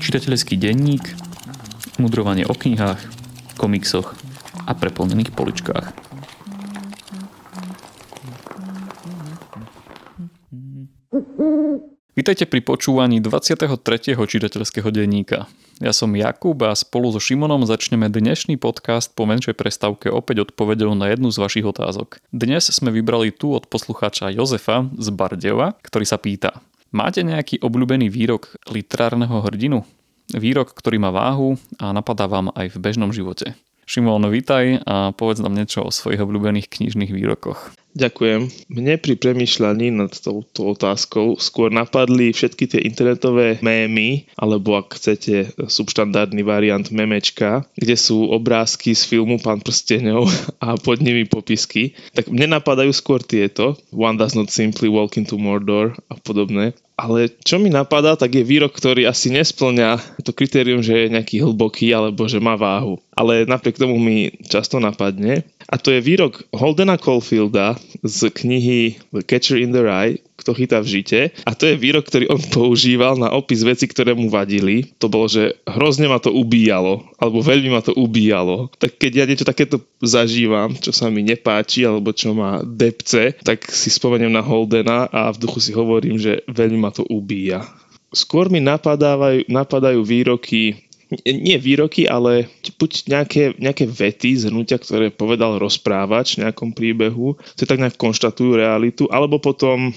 Čitateľský denník, mudrovanie o knihách, komiksoch a preplnených poličkách. Vítajte pri počúvaní 23. čitateľského denníka. Ja som Jakub a spolu so Šimonom začneme dnešný podcast po menšej prestávke opäť odpovedou na jednu z vašich otázok. Dnes sme vybrali tu od poslucháča Jozefa z Bardeva, ktorý sa pýta Máte nejaký obľúbený výrok literárneho hrdinu? Výrok, ktorý má váhu a napadá vám aj v bežnom živote. Šimon, vítaj a povedz nám niečo o svojich obľúbených knižných výrokoch. Ďakujem. Mne pri premyšľaní nad touto otázkou skôr napadli všetky tie internetové mémy, alebo ak chcete subštandardný variant memečka, kde sú obrázky z filmu Pán prstenov a pod nimi popisky. Tak mne napadajú skôr tieto. One does not simply walk into Mordor a podobné. Ale čo mi napadá, tak je výrok, ktorý asi nesplňa to kritérium, že je nejaký hlboký alebo že má váhu. Ale napriek tomu mi často napadne. A to je výrok Holdena Caulfielda z knihy The Catcher in the Rye, kto chytá v žite. A to je výrok, ktorý on používal na opis veci, ktoré mu vadili. To bolo, že hrozne ma to ubíjalo, alebo veľmi ma to ubíjalo. Tak keď ja niečo takéto zažívam, čo sa mi nepáči, alebo čo ma depce, tak si spomeniem na Holdena a v duchu si hovorím, že veľmi ma to ubíja. Skôr mi napadajú, napadajú výroky nie výroky, ale buď nejaké, nejaké vety, zhrnutia, ktoré povedal rozprávač v nejakom príbehu, ktoré tak nejak konštatujú realitu, alebo potom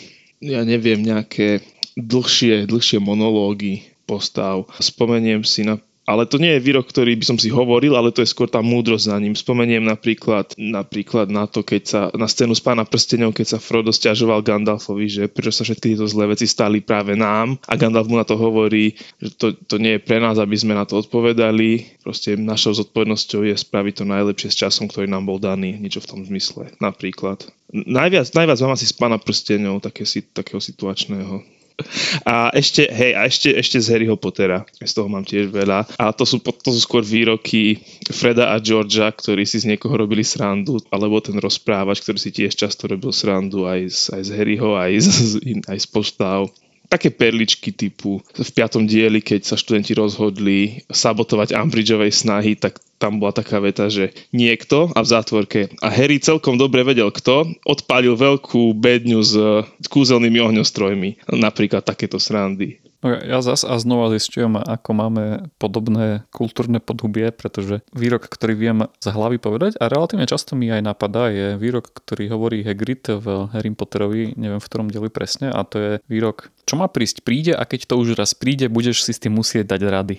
ja neviem, nejaké dlhšie, dlhšie monológy postav. Spomeniem si na ale to nie je výrok, ktorý by som si hovoril, ale to je skôr tá múdrosť za ním. Spomeniem napríklad, napríklad na to, keď sa na scénu s pána prstenov, keď sa Frodo stiažoval Gandalfovi, že prečo sa všetky tieto zlé veci stali práve nám a Gandalf mu na to hovorí, že to, to nie je pre nás, aby sme na to odpovedali. Proste našou zodpovednosťou je spraviť to najlepšie s časom, ktorý nám bol daný. Niečo v tom zmysle. Napríklad. Najviac, najviac mám asi z pána prstenov, také, takého situačného. A ešte, hej, a ešte, ešte z Harryho Pottera. Z toho mám tiež veľa. A to sú, to sú skôr výroky Freda a Georgia, ktorí si z niekoho robili srandu, alebo ten rozprávač, ktorý si tiež často robil srandu aj z, aj z Harryho, aj z, aj z postav také perličky typu v piatom dieli, keď sa študenti rozhodli sabotovať Ambridgeovej snahy, tak tam bola taká veta, že niekto a v zátvorke a Harry celkom dobre vedel kto, odpálil veľkú bedňu s kúzelnými ohňostrojmi. Napríklad takéto srandy. Ja zas a znova zistujem, ako máme podobné kultúrne podhubie, pretože výrok, ktorý viem z hlavy povedať a relatívne často mi aj napadá, je výrok, ktorý hovorí Hagrid v Harry Potterovi, neviem v ktorom dieli presne, a to je výrok, čo má prísť, príde a keď to už raz príde, budeš si s tým musieť dať rady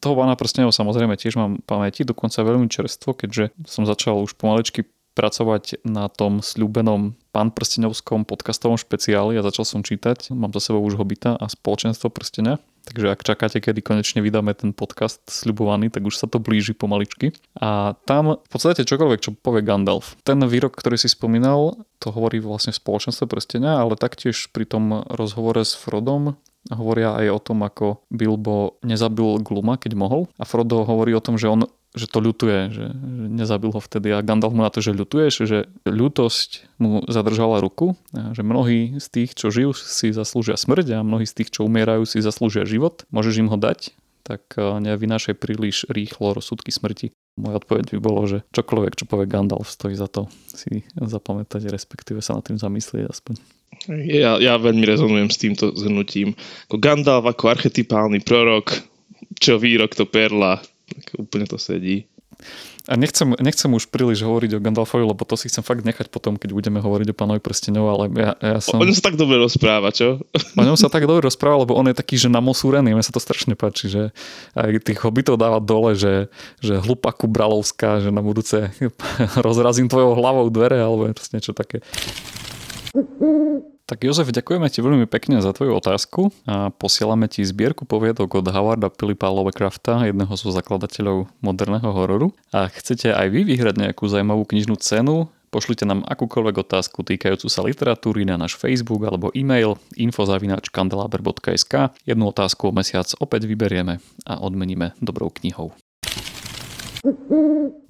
toho pána prstenov samozrejme tiež mám pamäti, dokonca veľmi čerstvo, keďže som začal už pomalečky pracovať na tom sľúbenom pán prstenovskom podcastovom špeciáli a začal som čítať. Mám za sebou už Hobita a spoločenstvo prstenia. Takže ak čakáte, kedy konečne vydáme ten podcast sľubovaný, tak už sa to blíži pomaličky. A tam v podstate čokoľvek, čo povie Gandalf. Ten výrok, ktorý si spomínal, to hovorí vlastne v spoločenstve prstenia, ale taktiež pri tom rozhovore s Frodom hovoria aj o tom, ako Bilbo nezabil Gluma, keď mohol. A Frodo hovorí o tom, že on že to ľutuje, že, že nezabil ho vtedy a Gandalf mu na to, že ľutuješ, že ľutosť mu zadržala ruku, a že mnohí z tých, čo žijú, si zaslúžia smrť a mnohí z tých, čo umierajú, si zaslúžia život. Môžeš im ho dať, tak e, nevynášaj príliš rýchlo rozsudky smrti. Moja odpoveď by bolo, že čokoľvek, čo povie Gandalf, stojí za to si zapamätať, respektíve sa nad tým zamyslieť aspoň. Ja, ja veľmi rezonujem s týmto zhrnutím. Ako Gandalf ako archetypálny prorok, čo výrok to perla, tak úplne to sedí. A nechcem, nechcem už príliš hovoriť o Gandalfovi, lebo to si chcem fakt nechať potom, keď budeme hovoriť o pánovi prstenov, ale ja, ja som... O ňom sa tak dobre rozpráva, čo? O ňom sa tak dobre rozpráva, lebo on je taký, že namosúrený, mne sa to strašne páči, že aj tých hobitov dáva dole, že, že hlupaku bralovská, že na budúce rozrazím tvojou hlavou dvere, alebo niečo také. Tak Jozef, ďakujeme ti veľmi pekne za tvoju otázku a posielame ti zbierku poviedok od Howarda Philipa Lovecrafta, jedného zo zakladateľov moderného hororu. A chcete aj vy vyhrať nejakú zaujímavú knižnú cenu, pošlite nám akúkoľvek otázku týkajúcu sa literatúry na náš Facebook alebo e-mail infozavinačkandelaber.sk. Jednu otázku o mesiac opäť vyberieme a odmeníme dobrou knihou.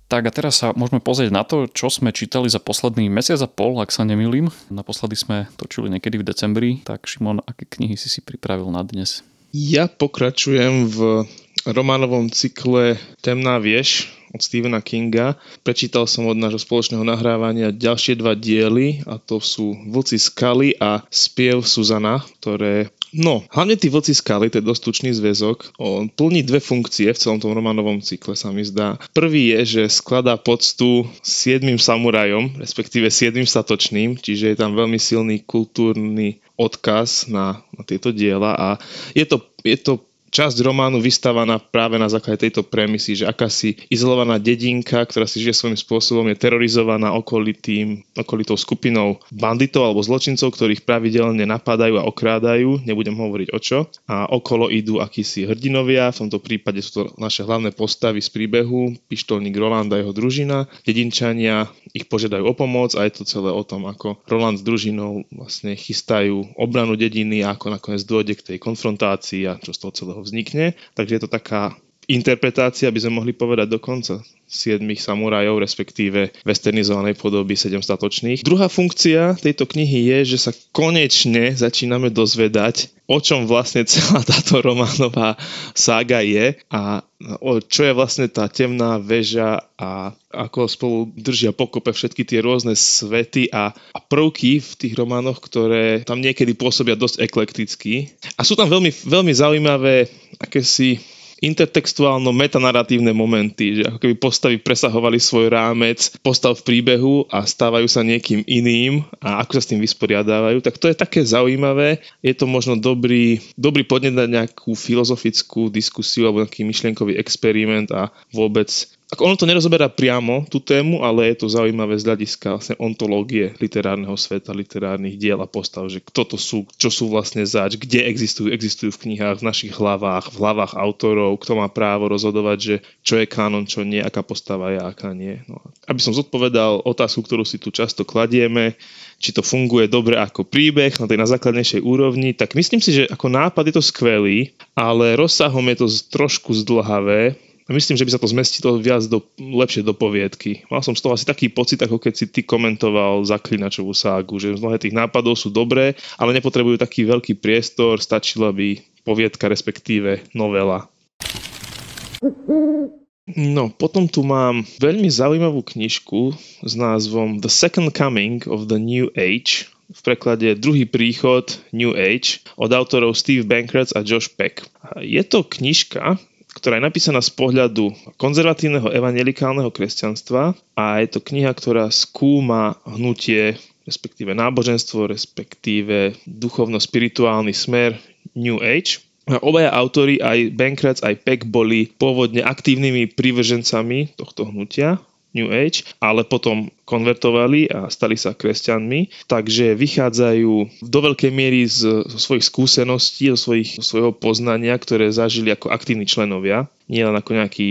Tak a teraz sa môžeme pozrieť na to, čo sme čítali za posledný mesiac a pol, ak sa nemýlim. Naposledy sme točili niekedy v decembri, tak Šimon, aké knihy si si pripravil na dnes? Ja pokračujem v románovom cykle Temná vieš od Stephena Kinga. Prečítal som od nášho spoločného nahrávania ďalšie dva diely a to sú Vlci skaly a Spiev Suzana, ktoré No, hlavne tí vlci skaly, to je dosť tučný zväzok, on plní dve funkcie v celom tom románovom cykle, sa mi zdá. Prvý je, že skladá poctu siedmým samurajom, respektíve siedmým statočným, čiže je tam veľmi silný kultúrny odkaz na, na tieto diela a je to, je to časť románu vystávaná práve na základe tejto premisy, že akási izolovaná dedinka, ktorá si žije svojím spôsobom, je terorizovaná okolitým, okolitou skupinou banditov alebo zločincov, ktorých pravidelne napadajú a okrádajú, nebudem hovoriť o čo. A okolo idú akísi hrdinovia, v tomto prípade sú to naše hlavné postavy z príbehu, pištolník Roland a jeho družina. Dedinčania ich požiadajú o pomoc a je to celé o tom, ako Roland s družinou vlastne chystajú obranu dediny a ako nakoniec dôjde k tej konfrontácii a čo z toho celého vznikne. Takže je to taká interpretácia, by sme mohli povedať dokonca siedmých samurajov, respektíve westernizovanej podoby sedem statočných. Druhá funkcia tejto knihy je, že sa konečne začíname dozvedať, o čom vlastne celá táto románová sága je a čo je vlastne tá temná väža a ako spolu držia pokope všetky tie rôzne svety a, a prvky v tých románoch, ktoré tam niekedy pôsobia dosť eklekticky. A sú tam veľmi, veľmi zaujímavé akési intertextuálno metanarratívne momenty, že ako keby postavy presahovali svoj rámec postav v príbehu a stávajú sa niekým iným a ako sa s tým vysporiadávajú, tak to je také zaujímavé. Je to možno dobrý, dobrý podnet na nejakú filozofickú diskusiu alebo nejaký myšlienkový experiment a vôbec ako ono to nerozoberá priamo tú tému, ale je to zaujímavé z hľadiska vlastne ontológie literárneho sveta, literárnych diel a postav, že kto to sú, čo sú vlastne zač, kde existujú, existujú v knihách, v našich hlavách, v hlavách autorov, kto má právo rozhodovať, že čo je kánon, čo nie, aká postava je, aká nie. No. Aby som zodpovedal otázku, ktorú si tu často kladieme, či to funguje dobre ako príbeh na tej najzákladnejšej úrovni, tak myslím si, že ako nápad je to skvelý, ale rozsahom je to trošku zdlhavé myslím, že by sa to zmestilo viac do, lepšie do poviedky. Mal som z toho asi taký pocit, ako keď si ty komentoval zaklinačovú ságu, že mnohé tých nápadov sú dobré, ale nepotrebujú taký veľký priestor, stačila by poviedka, respektíve novela. No, potom tu mám veľmi zaujímavú knižku s názvom The Second Coming of the New Age, v preklade Druhý príchod New Age od autorov Steve Bankrats a Josh Peck. Je to knižka, ktorá je napísaná z pohľadu konzervatívneho evangelikálneho kresťanstva a je to kniha, ktorá skúma hnutie, respektíve náboženstvo, respektíve duchovno-spirituálny smer New Age. A obaja autory, aj Bankrats, aj Peck, boli pôvodne aktívnymi prívržencami tohto hnutia New Age, ale potom konvertovali a stali sa kresťanmi, takže vychádzajú do veľkej miery z, zo svojich skúseností, zo svojho poznania, ktoré zažili ako aktívni členovia, nie len ako nejakí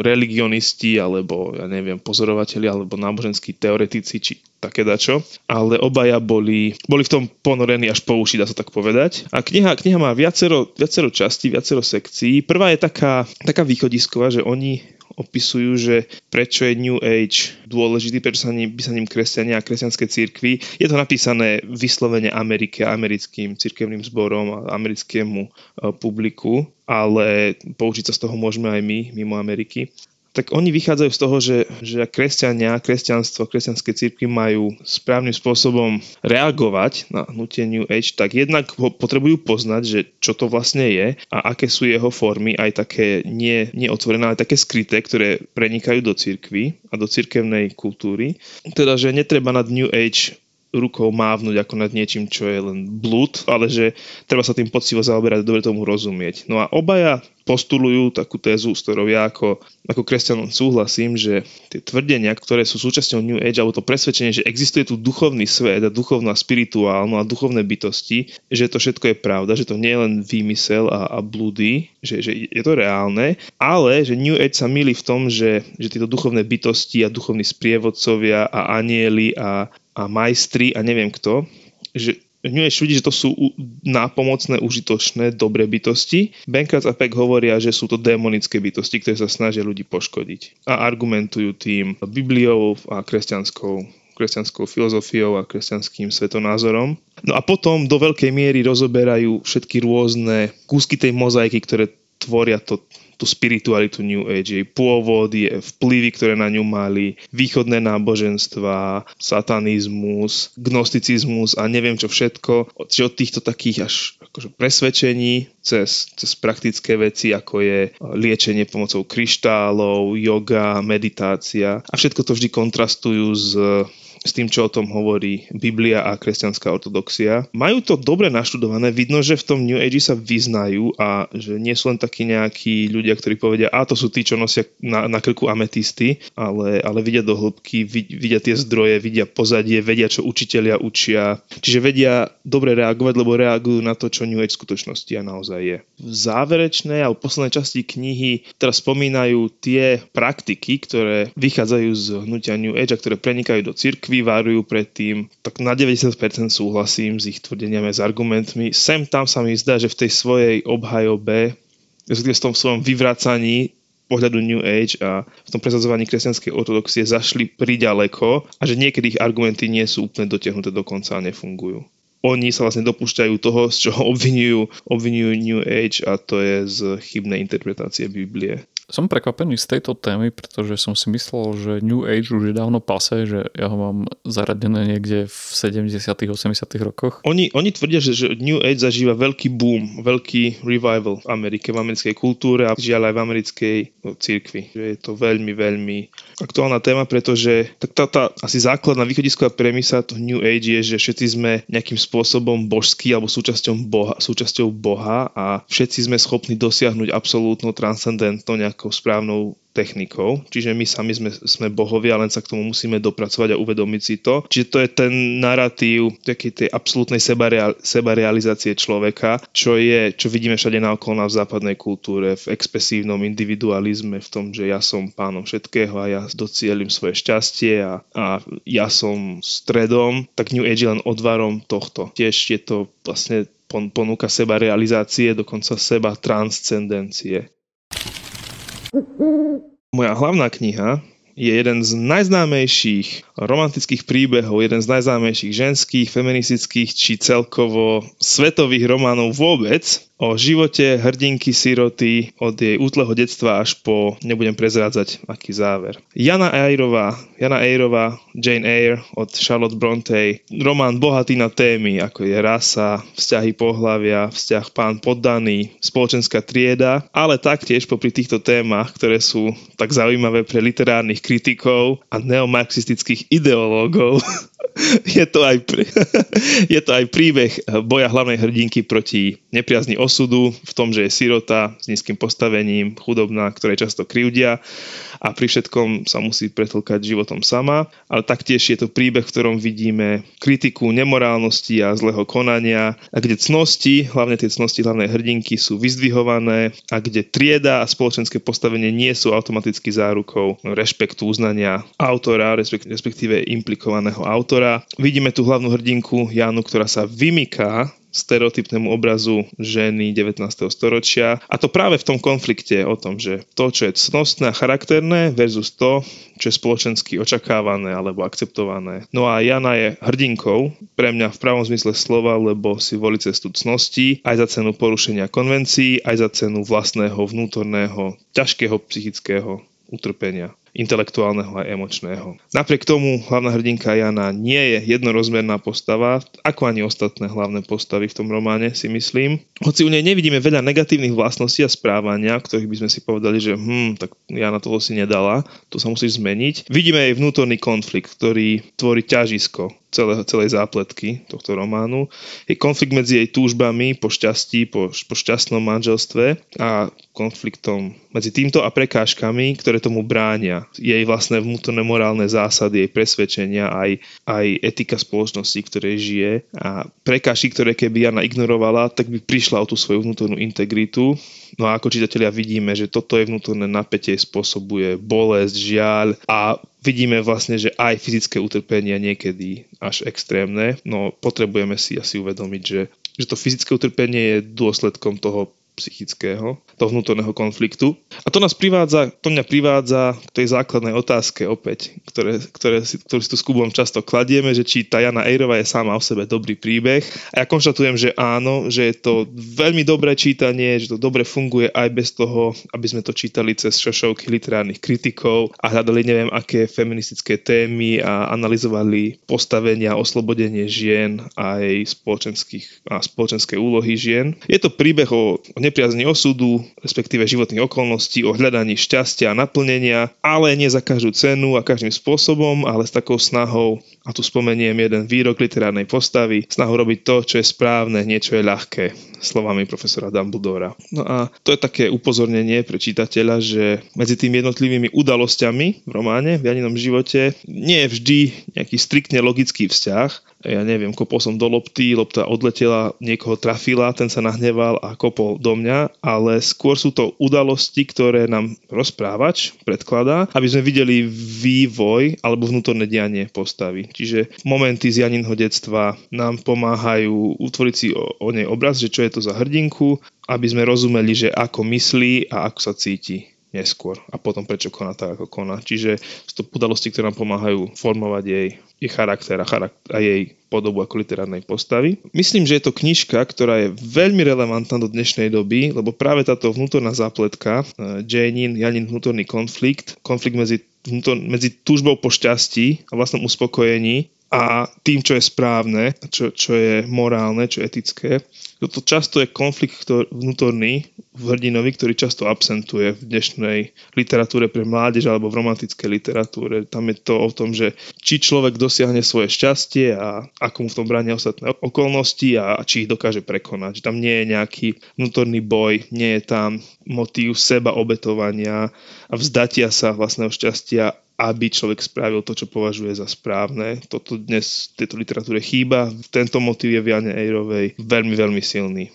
religionisti, alebo ja neviem, pozorovateľi, alebo náboženskí teoretici, či také dačo, ale obaja boli, boli v tom ponorení až po uši, dá sa tak povedať. A kniha, kniha má viacero, viacero častí, viacero sekcií. Prvá je taká, taká východisková, že oni opisujú, že prečo je New Age dôležitý, prečo sa ním, by sa ním kresťania a kresťanské církvy. Je to napísané vyslovene Amerike, americkým církevným zborom a americkému e, publiku, ale poučiť sa z toho môžeme aj my, mimo Ameriky tak oni vychádzajú z toho, že, že kresťania, kresťanstvo, kresťanské církvy majú správnym spôsobom reagovať na hnutie New Age, tak jednak ho potrebujú poznať, že čo to vlastne je a aké sú jeho formy, aj také nie, nie otvorené, ale také skryté, ktoré prenikajú do církvy a do církevnej kultúry. Teda, že netreba nad New Age rukou mávnuť ako nad niečím, čo je len blúd, ale že treba sa tým poctivo zaoberať a dobre tomu rozumieť. No a obaja postulujú takú tézu, s ktorou ja ako, ako kresťan súhlasím, že tie tvrdenia, ktoré sú súčasťou New Age, alebo to presvedčenie, že existuje tu duchovný svet a duchovná spirituálno a duchovné bytosti, že to všetko je pravda, že to nie je len výmysel a, a blúdy, že, že je to reálne, ale že New Age sa milí v tom, že, že tieto duchovné bytosti a duchovní sprievodcovia a anieli a, a majstri a neviem kto, že Age ľudí, že to sú nápomocné, užitočné, dobré bytosti. Bankers a Peck hovoria, že sú to démonické bytosti, ktoré sa snažia ľudí poškodiť. A argumentujú tým Bibliou a kresťanskou kresťanskou filozofiou a kresťanským svetonázorom. No a potom do veľkej miery rozoberajú všetky rôzne kúsky tej mozaiky, ktoré tvoria to tú spiritualitu New Age, jej pôvod, je vplyvy, ktoré na ňu mali, východné náboženstva, satanizmus, gnosticizmus a neviem čo všetko. Čiže od týchto takých až akože presvedčení cez, cez praktické veci, ako je liečenie pomocou kryštálov, yoga, meditácia a všetko to vždy kontrastujú s s tým, čo o tom hovorí Biblia a kresťanská ortodoxia. Majú to dobre naštudované, vidno, že v tom New Age sa vyznajú a že nie sú len takí nejakí ľudia, ktorí povedia, a to sú tí, čo nosia na, na krku ametisty, ale, ale vidia do hĺbky, vidia tie zdroje, vidia pozadie, vedia, čo učitelia učia. Čiže vedia dobre reagovať, lebo reagujú na to, čo New Age v skutočnosti a naozaj je. V záverečnej alebo poslednej časti knihy teraz spomínajú tie praktiky, ktoré vychádzajú z hnutia New Age a ktoré prenikajú do cirkvi varujú pred tým, tak na 90% súhlasím s ich tvrdeniami s argumentmi. Sem tam sa mi zdá, že v tej svojej obhajobe, v tom svojom vyvracaní pohľadu New Age a v tom presadzovaní kresťanskej ortodoxie zašli priďaleko a že niekedy ich argumenty nie sú úplne dotiahnuté do konca a nefungujú. Oni sa vlastne dopúšťajú toho, z čoho obvinujú, obvinujú New Age a to je z chybnej interpretácie Biblie. Som prekvapený z tejto témy, pretože som si myslel, že New Age už je dávno pase, že ja ho mám zaradené niekde v 70 80 rokoch. Oni, oni tvrdia, že, že New Age zažíva veľký boom, veľký revival v Amerike, v americkej kultúre a žiaľ aj v americkej no, cirkvi. Je to veľmi, veľmi aktuálna téma, pretože tak tá, tá asi základná východisková premisa to New Age je, že všetci sme nejakým spôsobom božský alebo súčasťou Boha, súčasťou Boha a všetci sme schopní dosiahnuť absolútnu transcendentnú nejakou správnou technikou, čiže my sami sme, sme bohovia, len sa k tomu musíme dopracovať a uvedomiť si to. Čiže to je ten narratív takej tej absolútnej sebareal, sebarealizácie človeka, čo je, čo vidíme všade naokolo v západnej kultúre, v expresívnom individualizme, v tom, že ja som pánom všetkého a ja docielim svoje šťastie a, a ja som stredom, tak New Age je len odvarom tohto. Tiež je to vlastne ponúka seba realizácie, dokonca seba transcendencie. Moja hlavná kniha je jeden z najznámejších romantických príbehov, jeden z najznámejších ženských, feministických či celkovo svetových románov vôbec o živote hrdinky siroty od jej útleho detstva až po, nebudem prezrádzať, aký záver. Jana Eyrová, Jana Eyrová, Jane Eyre od Charlotte Bronte, román bohatý na témy, ako je rasa, vzťahy pohlavia, vzťah pán poddaný, spoločenská trieda, ale taktiež popri týchto témach, ktoré sú tak zaujímavé pre literárnych kritikov a neomarxistických ideológov, je to, aj, je to aj príbeh boja hlavnej hrdinky proti nepriazni osudu v tom, že je sirota s nízkym postavením, chudobná, ktoré často krivdia a pri všetkom sa musí pretlkať životom sama, ale taktiež je to príbeh, v ktorom vidíme kritiku nemorálnosti a zlého konania, a kde cnosti, hlavne tie cnosti hlavnej hrdinky sú vyzdvihované a kde trieda a spoločenské postavenie nie sú automaticky zárukou rešpektu, uznania autora, respektíve implikovaného autora. Vidíme tu hlavnú hrdinku Janu, ktorá sa vymyká stereotypnému obrazu ženy 19. storočia. A to práve v tom konflikte o tom, že to, čo je cnostné a charakterné versus to, čo je spoločensky očakávané alebo akceptované. No a Jana je hrdinkou, pre mňa v pravom zmysle slova, lebo si volí cestu cnosti, aj za cenu porušenia konvencií, aj za cenu vlastného vnútorného, ťažkého psychického utrpenia intelektuálneho a emočného. Napriek tomu hlavná hrdinka Jana nie je jednorozmerná postava, ako ani ostatné hlavné postavy v tom románe si myslím. Hoci u nej nevidíme veľa negatívnych vlastností a správania, ktorých by sme si povedali, že hm, tak Jana toho si nedala, to sa musí zmeniť. Vidíme jej vnútorný konflikt, ktorý tvorí ťažisko celé, celej zápletky tohto románu. Je konflikt medzi jej túžbami po šťastí, po, po šťastnom manželstve a konfliktom medzi týmto a prekážkami, ktoré tomu bránia. Jej vlastné vnútorné morálne zásady, jej presvedčenia, aj, aj etika spoločnosti, ktorej žije. A prekážky, ktoré keby Jana ignorovala, tak by prišla o tú svoju vnútornú integritu. No a ako čitatelia vidíme, že toto je vnútorné napätie spôsobuje bolesť, žiaľ a vidíme vlastne, že aj fyzické utrpenia niekedy až extrémne, no potrebujeme si asi uvedomiť, že, že to fyzické utrpenie je dôsledkom toho psychického, toho vnútorného konfliktu. A to nás privádza, to mňa privádza k tej základnej otázke opäť, ktoré, ktoré si, ktorú si tu s Kubom často kladieme, že či tá Jana Ejrova je sama o sebe dobrý príbeh. A ja konštatujem, že áno, že je to veľmi dobré čítanie, že to dobre funguje aj bez toho, aby sme to čítali cez šošovky literárnych kritikov a hľadali neviem aké feministické témy a analyzovali postavenia, oslobodenie žien a jej spoločenských a spoločenské úlohy žien. Je to príbeh o nepriazni osudu, respektíve životných okolností, o hľadaní šťastia a naplnenia, ale nie za každú cenu a každým spôsobom, ale s takou snahou, a tu spomeniem jeden výrok literárnej postavy, snahou robiť to, čo je správne, niečo je ľahké, slovami profesora Dumbledora. No a to je také upozornenie pre čitateľa, že medzi tými jednotlivými udalosťami v románe, v Janinom živote, nie je vždy nejaký striktne logický vzťah, ja neviem, kopol som do lopty, lopta odletela, niekoho trafila, ten sa nahneval a kopol do mňa, ale skôr sú to udalosti, ktoré nám rozprávač predkladá, aby sme videli vývoj alebo vnútorné dianie postavy. Čiže momenty z Janinho detstva nám pomáhajú utvoriť si o, o nej obraz, že čo je to za hrdinku, aby sme rozumeli, že ako myslí a ako sa cíti neskôr a potom prečo koná tak, ako koná. Čiže sú to udalosti, ktoré nám pomáhajú formovať jej, jej charakter a, charakter a jej podobu ako literárnej postavy. Myslím, že je to knižka, ktorá je veľmi relevantná do dnešnej doby, lebo práve táto vnútorná zápletka, eh, Janin, Janin vnútorný konflikt, konflikt medzi, vnútor, medzi túžbou po šťastí a vlastnom uspokojení a tým, čo je správne, čo, čo je morálne, čo je etické. Toto často je konflikt ktorý, vnútorný v hrdinovi, ktorý často absentuje v dnešnej literatúre pre mládež alebo v romantickej literatúre. Tam je to o tom, že či človek dosiahne svoje šťastie a ako mu v tom bránia ostatné okolnosti a či ich dokáže prekonať. Tam nie je nejaký vnútorný boj, nie je tam motív seba obetovania a vzdatia sa vlastného šťastia aby človek spravil to, čo považuje za správne. Toto dnes v tejto literatúre chýba. Tento motiv je v Jane Ejrovej veľmi, veľmi silný.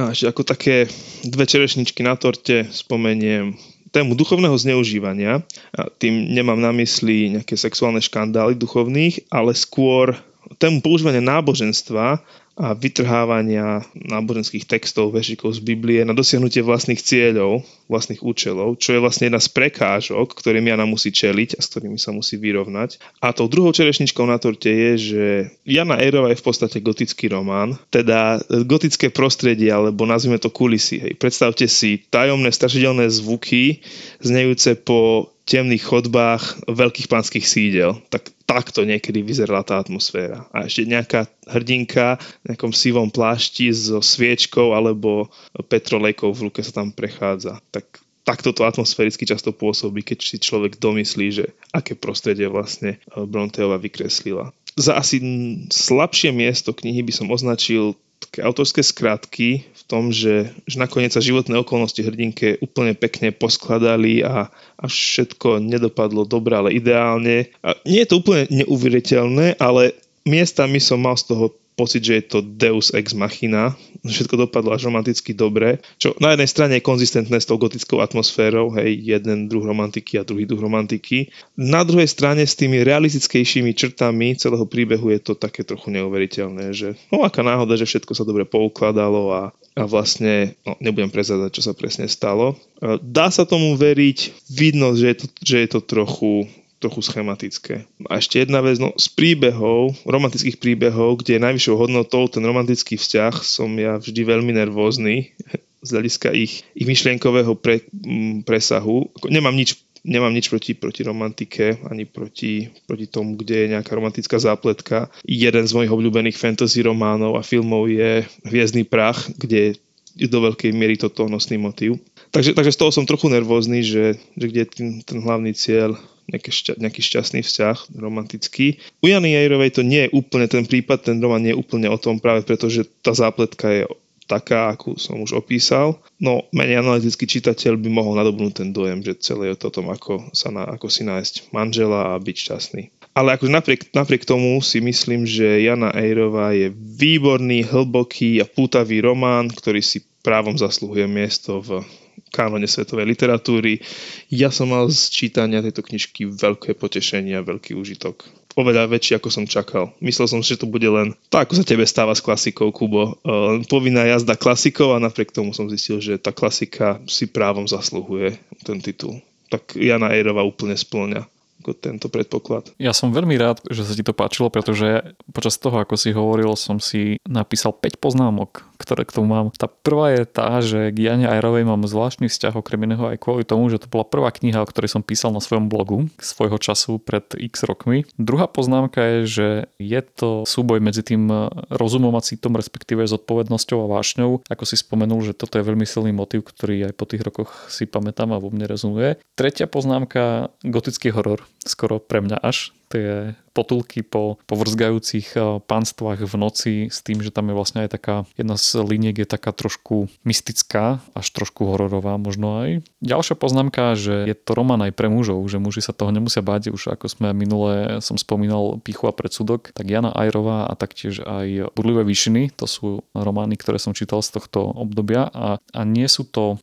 A ešte ako také dve čerešničky na torte spomeniem tému duchovného zneužívania. A tým nemám na mysli nejaké sexuálne škandály duchovných, ale skôr tému používania náboženstva a vytrhávania náboženských textov, vešikov z Biblie na dosiahnutie vlastných cieľov, vlastných účelov, čo je vlastne jedna z prekážok, ktorým Jana musí čeliť a s ktorými sa musí vyrovnať. A tou druhou čerešničkou na torte je, že Jana Ejrova je v podstate gotický román, teda gotické prostredie, alebo nazvime to kulisy. Hej. Predstavte si tajomné strašidelné zvuky znejúce po temných chodbách veľkých pánskych sídel. Tak takto niekedy vyzerala tá atmosféra. A ešte nejaká hrdinka v nejakom sivom plášti so sviečkou alebo petrolejkou v ruke sa tam prechádza. Tak takto to atmosféricky často pôsobí, keď si človek domyslí, že aké prostredie vlastne Bronteova vykreslila. Za asi slabšie miesto knihy by som označil také autorské skratky v tom, že, že nakoniec sa životné okolnosti hrdinke úplne pekne poskladali a, a všetko nedopadlo dobre, ale ideálne. A nie je to úplne neuveriteľné, ale miestami som mal z toho pocit, že je to deus ex machina, všetko dopadlo až romanticky dobre, čo na jednej strane je konzistentné s tou gotickou atmosférou, hej, jeden druh romantiky a druhý druh romantiky. Na druhej strane s tými realistickejšími črtami celého príbehu je to také trochu neuveriteľné, že no aká náhoda, že všetko sa dobre poukladalo a, a vlastne, no nebudem prezadať, čo sa presne stalo. Dá sa tomu veriť, vidno, že je to, že je to trochu trochu schematické. A ešte jedna vec, no z príbehov, romantických príbehov, kde je najvyššou hodnotou ten romantický vzťah, som ja vždy veľmi nervózny z hľadiska ich, ich myšlienkového pre, m, presahu. Nemám nič nemám nič proti, proti romantike, ani proti, proti tomu, kde je nejaká romantická zápletka. Jeden z mojich obľúbených fantasy románov a filmov je Hviezdny prach, kde je do veľkej miery toto nosný motív. Takže, takže z toho som trochu nervózny, že, že kde je ten, ten hlavný cieľ nejaký, šťa, nejaký šťastný vzťah, romantický. U Jany Jajrovej to nie je úplne ten prípad, ten román nie je úplne o tom práve preto, že tá zápletka je taká, akú som už opísal. No menej analytický čitateľ by mohol nadobnúť ten dojem, že celé je to o tom, ako, sa na, ako si nájsť manžela a byť šťastný. Ale akože napriek, napriek tomu si myslím, že Jana Ejrová je výborný, hlboký a pútavý román, ktorý si právom zaslúhuje miesto v kánone svetovej literatúry. Ja som mal z čítania tejto knižky veľké potešenie a veľký užitok. Oveľa väčší, ako som čakal. Myslel som, že to bude len tak, ako sa tebe stáva s klasikou, Kubo. Len povinná jazda klasikov a napriek tomu som zistil, že tá klasika si právom zasluhuje ten titul. Tak Jana Ejrova úplne splňa ako tento predpoklad. Ja som veľmi rád, že sa ti to páčilo, pretože počas toho, ako si hovoril, som si napísal 5 poznámok, ktoré k tomu mám. Tá prvá je tá, že k Jane Ajrovej mám zvláštny vzťah okrem iného aj kvôli tomu, že to bola prvá kniha, o ktorej som písal na svojom blogu svojho času pred x rokmi. Druhá poznámka je, že je to súboj medzi tým rozumom a citom, respektíve zodpovednosťou a vášňou. Ako si spomenul, že toto je veľmi silný motiv, ktorý aj po tých rokoch si pamätám a vo mne rezonuje. Tretia poznámka, gotický horor skoro pre mňa až tie potulky po povrzgajúcich eh, pánstvách v noci s tým, že tam je vlastne aj taká, jedna z liniek je taká trošku mystická, až trošku hororová možno aj. Ďalšia poznámka, že je to román aj pre mužov, že muži sa toho nemusia báť, už ako sme minule som spomínal Pichu a predsudok, tak Jana Ajrová a taktiež aj Budlivé výšiny, to sú romány, ktoré som čítal z tohto obdobia a, a nie sú to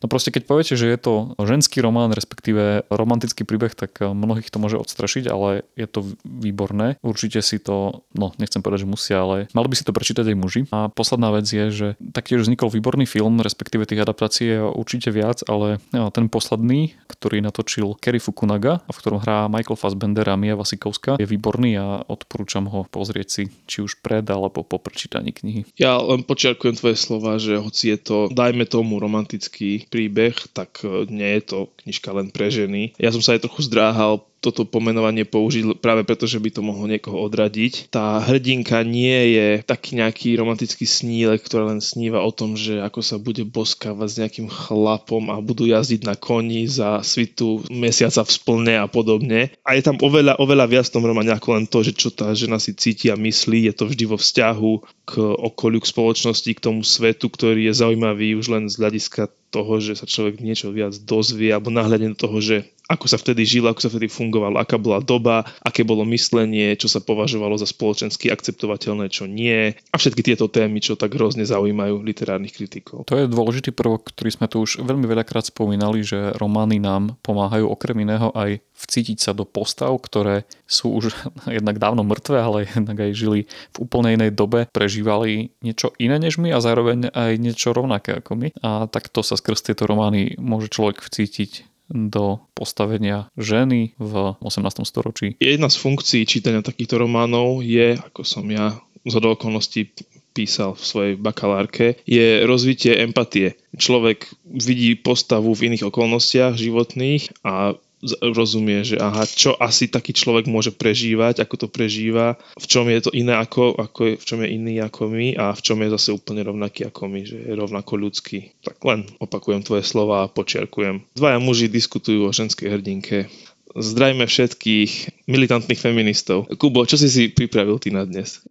No proste keď poviete, že je to ženský román, respektíve romantický príbeh, tak eh, mnohých to môže odstrašiť, ale je to výborné. Určite si to, no nechcem povedať, že musia, ale mali by si to prečítať aj muži. A posledná vec je, že taktiež vznikol výborný film, respektíve tých adaptácií je určite viac, ale eh, ten posledný, ktorý natočil Kerry Fukunaga, v ktorom hrá Michael Fassbender a Mia Vasikovská, je výborný a odporúčam ho pozrieť si, či už pred alebo po prečítaní knihy. Ja len počiarkujem tvoje slova, že hoci je to, dajme tomu, romantický príbeh, tak e, nie je to knižka len pre ženy. Ja som sa aj trochu zdráhal toto pomenovanie použiť práve preto, že by to mohlo niekoho odradiť. Tá hrdinka nie je taký nejaký romantický snílek, ktorá len sníva o tom, že ako sa bude boskávať s nejakým chlapom a budú jazdiť na koni za svitu mesiaca v splne a podobne. A je tam oveľa, oveľa viac v tom romane ako len to, že čo tá žena si cíti a myslí. Je to vždy vo vzťahu k okoliu, k spoločnosti, k tomu svetu, ktorý je zaujímavý už len z hľadiska toho, že sa človek niečo viac dozvie alebo nahľadne do toho, že ako sa vtedy žilo, ako sa vtedy fungovalo, aká bola doba, aké bolo myslenie, čo sa považovalo za spoločensky akceptovateľné, čo nie. A všetky tieto témy, čo tak hrozne zaujímajú literárnych kritikov. To je dôležitý prvok, ktorý sme tu už veľmi veľakrát spomínali, že romány nám pomáhajú okrem iného aj vcítiť sa do postav, ktoré sú už jednak dávno mŕtve, ale jednak aj žili v úplne inej dobe, prežívali niečo iné než my a zároveň aj niečo rovnaké ako my. A takto sa skrz tieto romány môže človek vcítiť do postavenia ženy v 18. storočí. Jedna z funkcií čítania takýchto románov je, ako som ja z okolností písal v svojej bakalárke, je rozvitie empatie. Človek vidí postavu v iných okolnostiach životných a rozumie, že aha, čo asi taký človek môže prežívať, ako to prežíva, v čom je to iné ako, ako v čom je iný ako my a v čom je zase úplne rovnaký ako my, že je rovnako ľudský. Tak len opakujem tvoje slova a počiarkujem. Dvaja muži diskutujú o ženskej hrdinke. Zdrajme všetkých militantných feministov. Kubo, čo si si pripravil ty na dnes?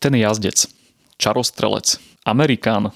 Ten jazdec, čarostrelec, Amerikán,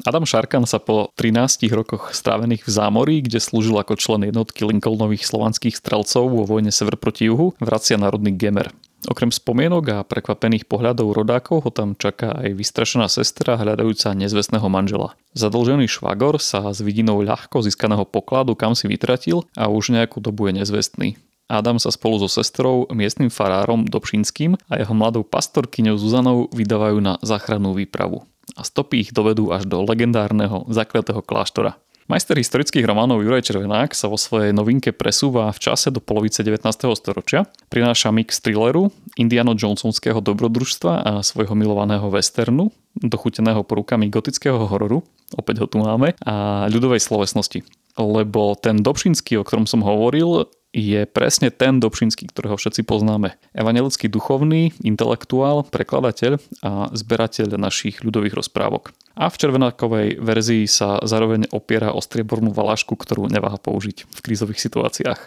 Adam Šarkan sa po 13 rokoch strávených v zámorí, kde slúžil ako člen jednotky Lincolnových slovanských strelcov vo vojne sever proti juhu, vracia národný gemer. Okrem spomienok a prekvapených pohľadov rodákov ho tam čaká aj vystrašená sestra hľadajúca nezvestného manžela. Zadlžený švagor sa s vidinou ľahko získaného pokladu kam si vytratil a už nejakú dobu je nezvestný. Adam sa spolu so sestrou, miestnym farárom Dobšinským a jeho mladou pastorkyňou Zuzanou vydávajú na záchrannú výpravu a stopy ich dovedú až do legendárneho zakletého kláštora. Majster historických románov Juraj Červenák sa vo svojej novinke presúva v čase do polovice 19. storočia, prináša mix thrilleru, Indiano Johnsonského dobrodružstva a svojho milovaného westernu, dochuteného porukami gotického hororu, opäť ho tu máme, a ľudovej slovesnosti. Lebo ten Dobšinský, o ktorom som hovoril, je presne ten Dobšinský, ktorého všetci poznáme. Evangelický duchovný, intelektuál, prekladateľ a zberateľ našich ľudových rozprávok. A v červenákovej verzii sa zároveň opiera o striebornú valášku, ktorú neváha použiť v krízových situáciách.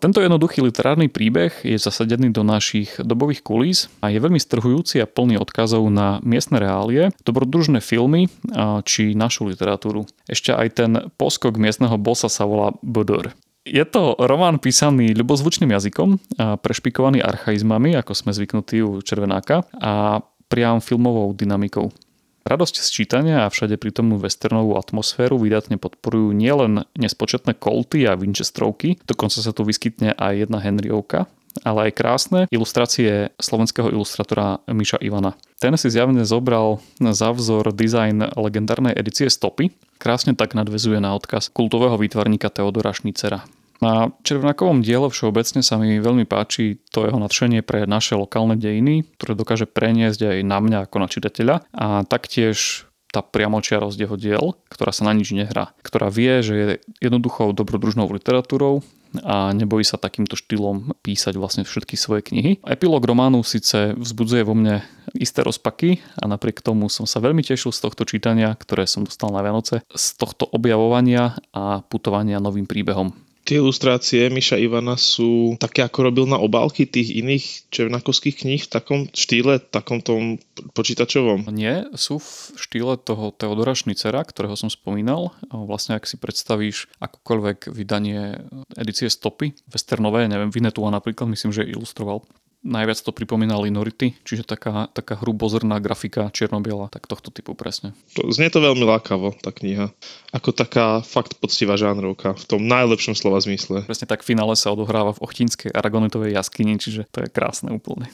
Tento jednoduchý literárny príbeh je zasadený do našich dobových kulís a je veľmi strhujúci a plný odkazov na miestne reálie, dobrodružné filmy či našu literatúru. Ešte aj ten poskok miestneho bossa sa volá Bodor. Je to román písaný ľubozvučným jazykom, prešpikovaný archaizmami, ako sme zvyknutí u Červenáka, a priam filmovou dynamikou. Radosť z čítania a všade prítomnú westernovú atmosféru vydatne podporujú nielen nespočetné kolty a Winchesterovky, dokonca sa tu vyskytne aj jedna Henryovka, ale aj krásne ilustrácie slovenského ilustratora Miša Ivana. Ten si zjavne zobral za vzor dizajn legendárnej edície Stopy. Krásne tak nadvezuje na odkaz kultového výtvarníka Teodora Šnicera. Na Červenakovom diele všeobecne sa mi veľmi páči to jeho nadšenie pre naše lokálne dejiny, ktoré dokáže preniesť aj na mňa ako na čitateľa a taktiež tá priamočiarosť jeho diel, ktorá sa na nič nehrá, ktorá vie, že je jednoduchou dobrodružnou literatúrou a nebojí sa takýmto štýlom písať vlastne všetky svoje knihy. Epilóg románu síce vzbudzuje vo mne isté rozpaky a napriek tomu som sa veľmi tešil z tohto čítania, ktoré som dostal na Vianoce, z tohto objavovania a putovania novým príbehom. Tie ilustrácie Miša Ivana sú také, ako robil na obálky tých iných červnakovských kníh v takom štýle, takom tom počítačovom? Nie, sú v štýle toho Teodora Šnicera, ktorého som spomínal. Vlastne ak si predstavíš akokoľvek vydanie edície Stopy, westernové, neviem, Vinetua napríklad, myslím, že ilustroval Najviac to pripomínali Nority, čiže taká, taká hrubozrná grafika čiernobiela, tak tohto typu presne. Znie to veľmi lákavo, tá kniha. Ako taká fakt poctivá žánrovka, v tom najlepšom slova zmysle. Presne tak v finále sa odohráva v Ochtínskej Aragonitovej jaskyni, čiže to je krásne úplne.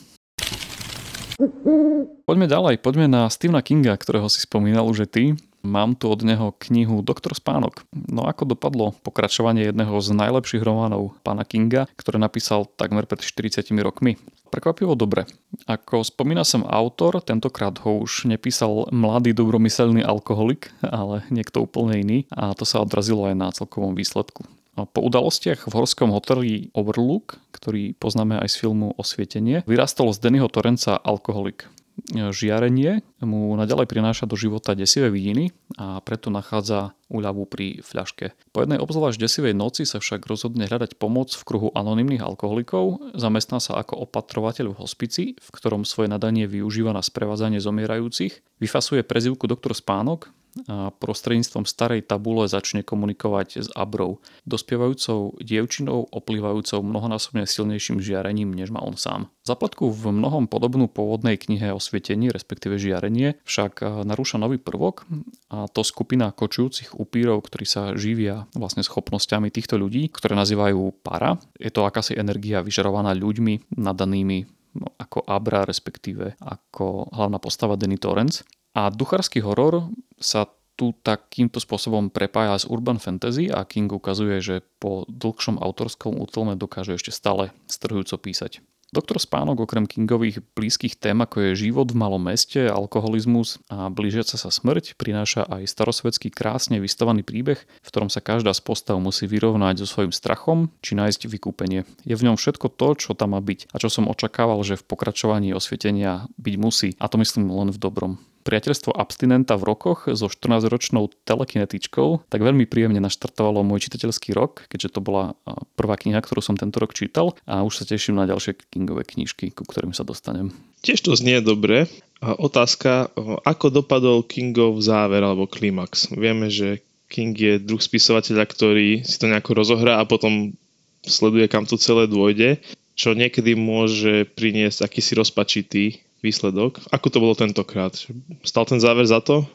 Poďme ďalej, poďme na Stephena Kinga, ktorého si spomínal už ty. Mám tu od neho knihu Doktor Spánok. No ako dopadlo pokračovanie jedného z najlepších románov pána Kinga, ktoré napísal takmer pred 40 rokmi? Prekvapivo dobre. Ako spomína som autor, tentokrát ho už nepísal mladý dobromyselný alkoholik, ale niekto úplne iný a to sa odrazilo aj na celkovom výsledku. Po udalostiach v horskom hoteli Overlook, ktorý poznáme aj z filmu Osvietenie, vyrastol z Dennyho Torenca alkoholik žiarenie mu naďalej prináša do života desivé vidiny a preto nachádza úľavu pri fľaške. Po jednej obzvlášť desivej noci sa však rozhodne hľadať pomoc v kruhu anonymných alkoholikov, zamestná sa ako opatrovateľ v hospici, v ktorom svoje nadanie využíva na sprevádzanie zomierajúcich, vyfasuje prezivku doktor Spánok, a prostredníctvom starej tabule začne komunikovať s Abrou, dospievajúcou dievčinou oplývajúcou mnohonásobne silnejším žiarením, než má on sám. Zaplatku v mnohom podobnú pôvodnej knihe o svietení, respektíve žiarenie, však narúša nový prvok a to skupina kočujúcich upírov, ktorí sa živia vlastne schopnosťami týchto ľudí, ktoré nazývajú para. Je to akási energia vyžarovaná ľuďmi nadanými ako Abra, respektíve ako hlavná postava Denny Torrance. A duchársky horor sa tu takýmto spôsobom prepája s urban fantasy a King ukazuje, že po dlhšom autorskom útlme dokáže ešte stále strhujúco písať. Doktor Spánok okrem Kingových blízkych tém ako je život v malom meste, alkoholizmus a blížiaca sa smrť prináša aj starosvedský krásne vystavaný príbeh, v ktorom sa každá z postav musí vyrovnať so svojím strachom či nájsť vykúpenie. Je v ňom všetko to, čo tam má byť a čo som očakával, že v pokračovaní osvietenia byť musí a to myslím len v dobrom priateľstvo abstinenta v rokoch so 14-ročnou telekinetičkou tak veľmi príjemne naštartovalo môj čitateľský rok, keďže to bola prvá kniha, ktorú som tento rok čítal a už sa teším na ďalšie Kingové knižky, ku ktorým sa dostanem. Tiež to znie dobre. Otázka, ako dopadol Kingov záver alebo klimax? Vieme, že King je druh spisovateľa, ktorý si to nejako rozohrá a potom sleduje, kam to celé dôjde, čo niekedy môže priniesť akýsi rozpačitý výsledok. Ako to bolo tentokrát? Stal ten záver za to?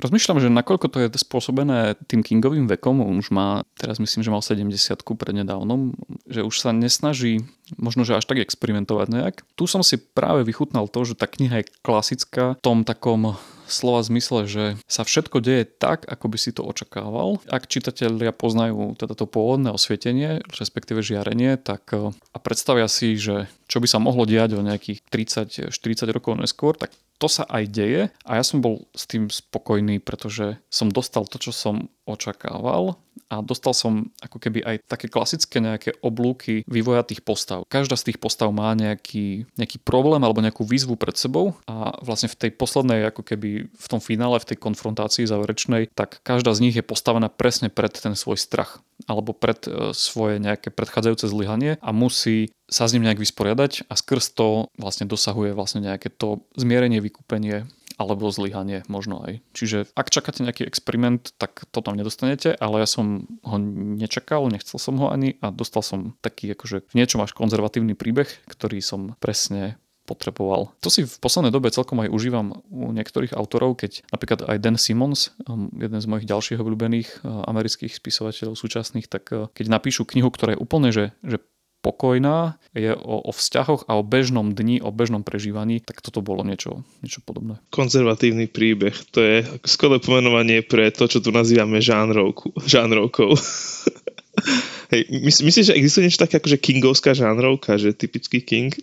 Rozmýšľam, že nakoľko to je spôsobené tým Kingovým vekom, on už má, teraz myslím, že mal 70 prednedávnom, že už sa nesnaží možno, že až tak experimentovať nejak. Tu som si práve vychutnal to, že tá kniha je klasická v tom takom slova zmysle, že sa všetko deje tak, ako by si to očakával. Ak čitatelia poznajú teda to pôvodné osvietenie, respektíve žiarenie, tak a predstavia si, že čo by sa mohlo diať o nejakých 30-40 rokov neskôr, tak to sa aj deje a ja som bol s tým spokojný, pretože som dostal to, čo som očakával a dostal som ako keby aj také klasické nejaké oblúky vývoja tých postav. Každá z tých postav má nejaký, nejaký problém alebo nejakú výzvu pred sebou a vlastne v tej poslednej ako keby v tom finále, v tej konfrontácii záverečnej, tak každá z nich je postavená presne pred ten svoj strach alebo pred e, svoje nejaké predchádzajúce zlyhanie a musí sa s ním nejak vysporiadať a skrz to vlastne dosahuje vlastne nejaké to zmierenie, vykúpenie alebo zlyhanie možno aj. Čiže ak čakáte nejaký experiment, tak to tam nedostanete, ale ja som ho nečakal, nechcel som ho ani a dostal som taký akože v niečom až konzervatívny príbeh, ktorý som presne potreboval. To si v poslednej dobe celkom aj užívam u niektorých autorov, keď napríklad aj Dan Simmons, um, jeden z mojich ďalších obľúbených uh, amerických spisovateľov súčasných, tak uh, keď napíšu knihu, ktorá je úplne že, že pokojná, je o, o vzťahoch a o bežnom dni, o bežnom prežívaní, tak toto bolo niečo, niečo podobné. Konzervatívny príbeh, to je skvelé pomenovanie pre to, čo tu nazývame žánrovku, žánrovkou. Hej, mys- myslíš, že existuje niečo také ako že kingovská žánrovka, že typický king?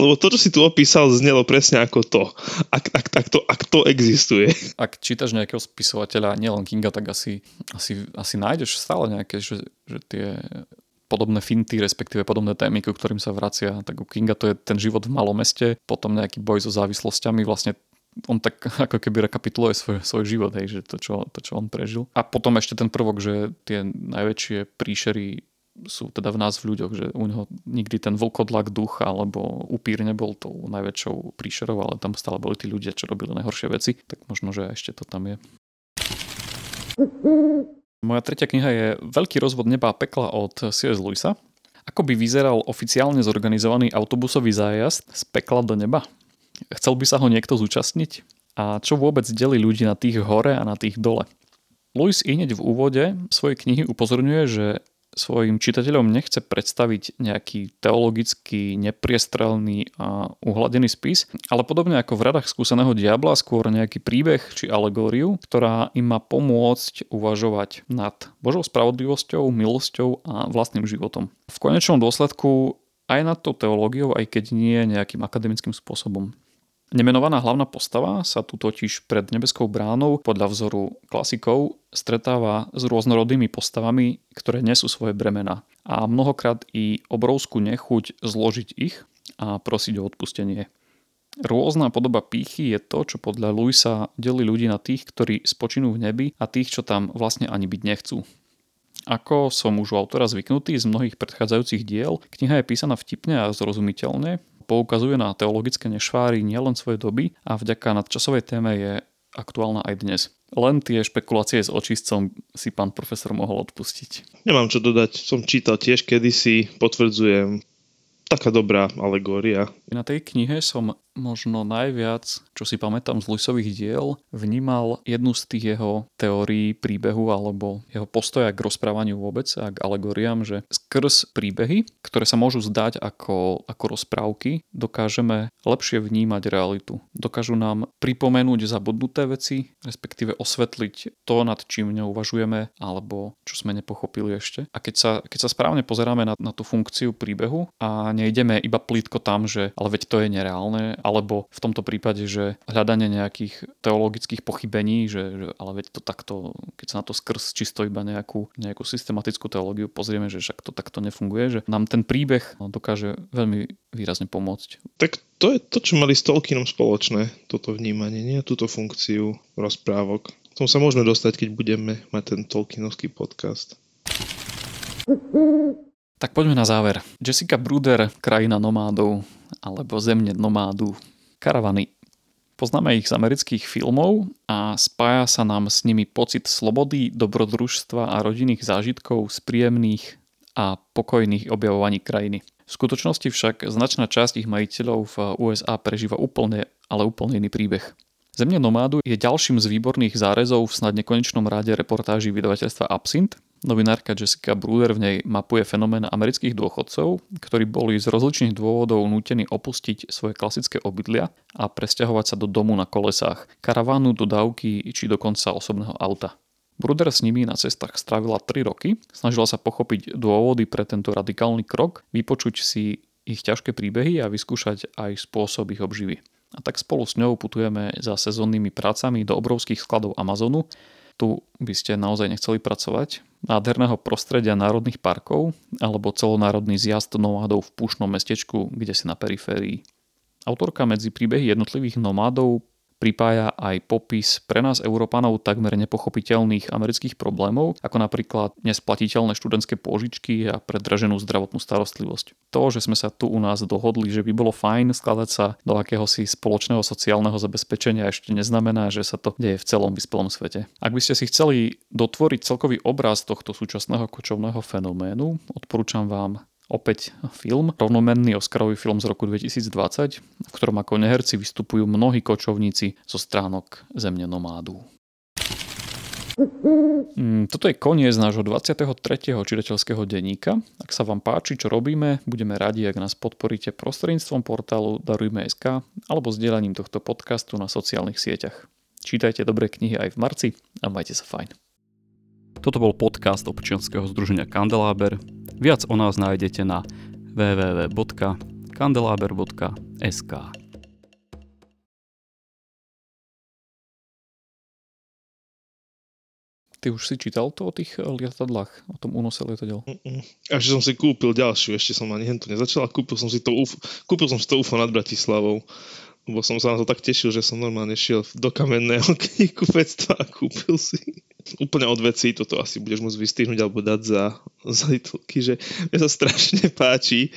Lebo to, čo si tu opísal, znelo presne ako to. Ak, ak, ak, to, ak to existuje. Ak čítaš nejakého spisovateľa, nielen Kinga, tak asi, asi, asi nájdeš stále nejaké, že, že tie podobné finty, respektíve podobné témy, ku ktorým sa vracia. Tak u Kinga to je ten život v malom meste, potom nejaký boj so závislosťami, vlastne on tak ako keby rekapituluje svoj, svoj život, hej, že to čo, to, čo on prežil. A potom ešte ten prvok, že tie najväčšie príšery sú teda v nás v ľuďoch, že u neho nikdy ten vlkodlak duch alebo upír nebol tou najväčšou príšerou, ale tam stále boli tí ľudia, čo robili najhoršie veci, tak možno, že ešte to tam je. Moja tretia kniha je Veľký rozvod neba a pekla od C.S. Lewisa. Ako by vyzeral oficiálne zorganizovaný autobusový zájazd z pekla do neba? Chcel by sa ho niekto zúčastniť? A čo vôbec delí ľudí na tých hore a na tých dole? Lewis i hneď v úvode svojej knihy upozorňuje, že svojim čitateľom nechce predstaviť nejaký teologicky nepriestrelný a uhladený spis, ale podobne ako v radách skúseného diabla, skôr nejaký príbeh či alegóriu, ktorá im má pomôcť uvažovať nad Božou spravodlivosťou, milosťou a vlastným životom. V konečnom dôsledku aj nad tou teológiou, aj keď nie nejakým akademickým spôsobom. Nemenovaná hlavná postava sa tu totiž pred nebeskou bránou podľa vzoru klasikov stretáva s rôznorodými postavami, ktoré nesú svoje bremena a mnohokrát i obrovskú nechuť zložiť ich a prosiť o odpustenie. Rôzna podoba pýchy je to, čo podľa Luisa delí ľudí na tých, ktorí spočinú v nebi a tých, čo tam vlastne ani byť nechcú. Ako som už u autora zvyknutý z mnohých predchádzajúcich diel, kniha je písaná vtipne a zrozumiteľne, poukazuje na teologické nešváry nielen svojej doby a vďaka nadčasovej téme je aktuálna aj dnes. Len tie špekulácie s očistcom si pán profesor mohol odpustiť. Nemám čo dodať, som čítal tiež kedysi, potvrdzujem, taká dobrá alegória. Na tej knihe som možno najviac, čo si pamätám z Luisových diel, vnímal jednu z tých jeho teórií príbehu alebo jeho postoja k rozprávaniu vôbec a k alegóriám, že skrz príbehy, ktoré sa môžu zdať ako, ako rozprávky, dokážeme lepšie vnímať realitu. Dokážu nám pripomenúť zabudnuté veci, respektíve osvetliť to, nad čím neuvažujeme alebo čo sme nepochopili ešte. A keď sa, keď sa správne pozeráme na, na tú funkciu príbehu a nejdeme iba plítko tam, že ale veď to je nereálne, alebo v tomto prípade, že hľadanie nejakých teologických pochybení, že, že ale veď to takto, keď sa na to skrz čisto iba nejakú, nejakú systematickú teológiu pozrieme, že však to takto nefunguje, že nám ten príbeh dokáže veľmi výrazne pomôcť. Tak to je to, čo mali s Tolkienom spoločné, toto vnímanie, nie túto funkciu rozprávok. V tom sa môžeme dostať, keď budeme mať ten Tolkienovský podcast. Tak poďme na záver. Jessica Bruder, krajina nomádov, alebo zemne nomádu, karavany. Poznáme ich z amerických filmov a spája sa nám s nimi pocit slobody, dobrodružstva a rodinných zážitkov z príjemných a pokojných objavovaní krajiny. V skutočnosti však značná časť ich majiteľov v USA prežíva úplne, ale úplne iný príbeh. Zemne nomádu je ďalším z výborných zárezov v snad nekonečnom ráde reportáží vydavateľstva Absint, Novinárka Jessica Bruder v nej mapuje fenomén amerických dôchodcov, ktorí boli z rozličných dôvodov nútení opustiť svoje klasické obydlia a presťahovať sa do domu na kolesách, karavánu, dodávky či dokonca osobného auta. Bruder s nimi na cestách strávila 3 roky, snažila sa pochopiť dôvody pre tento radikálny krok, vypočuť si ich ťažké príbehy a vyskúšať aj spôsob ich obživy. a tak spolu s ňou putujeme za sezónnymi prácami do obrovských skladov Amazonu. Tu by ste naozaj nechceli pracovať. Nádherného prostredia národných parkov alebo celonárodný zjazd nomádov v púšnom mestečku, kde si na periférii. Autorka medzi príbehy jednotlivých nomádov pripája aj popis pre nás Európanov takmer nepochopiteľných amerických problémov, ako napríklad nesplatiteľné študentské pôžičky a predraženú zdravotnú starostlivosť. To, že sme sa tu u nás dohodli, že by bolo fajn skladať sa do akéhosi spoločného sociálneho zabezpečenia, ešte neznamená, že sa to deje v celom vyspelom svete. Ak by ste si chceli dotvoriť celkový obraz tohto súčasného kočovného fenoménu, odporúčam vám opäť film, rovnomenný Oscarový film z roku 2020, v ktorom ako neherci vystupujú mnohí kočovníci zo stránok Zemne nomádu. Mm, toto je koniec nášho 23. čitateľského denníka. Ak sa vám páči, čo robíme, budeme radi, ak nás podporíte prostredníctvom portálu Darujme.sk alebo zdieľaním tohto podcastu na sociálnych sieťach. Čítajte dobré knihy aj v marci a majte sa fajn. Toto bol podcast občianskeho združenia Kandeláber. Viac o nás nájdete na www.kandelaber.sk. Ty už si čítal to o tých lietadlách, o tom únose lietadiel? Až som si kúpil ďalšiu, ešte som ani hentu nezačal a kúpil som si to UFO, kúpil som si to UFO nad Bratislavou lebo som sa na to tak tešil, že som normálne šiel do kamenného knihkupectva a kúpil si úplne od veci, toto asi budeš môcť vystihnúť alebo dať za, za titulky, že mne sa strašne páči,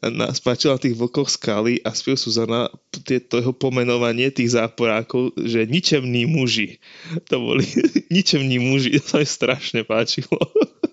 na, spáčila tých vlkoch skaly a spil Suzana to jeho pomenovanie tých záporákov, že ničemní muži. To boli ničemní muži, to sa mi strašne páčilo.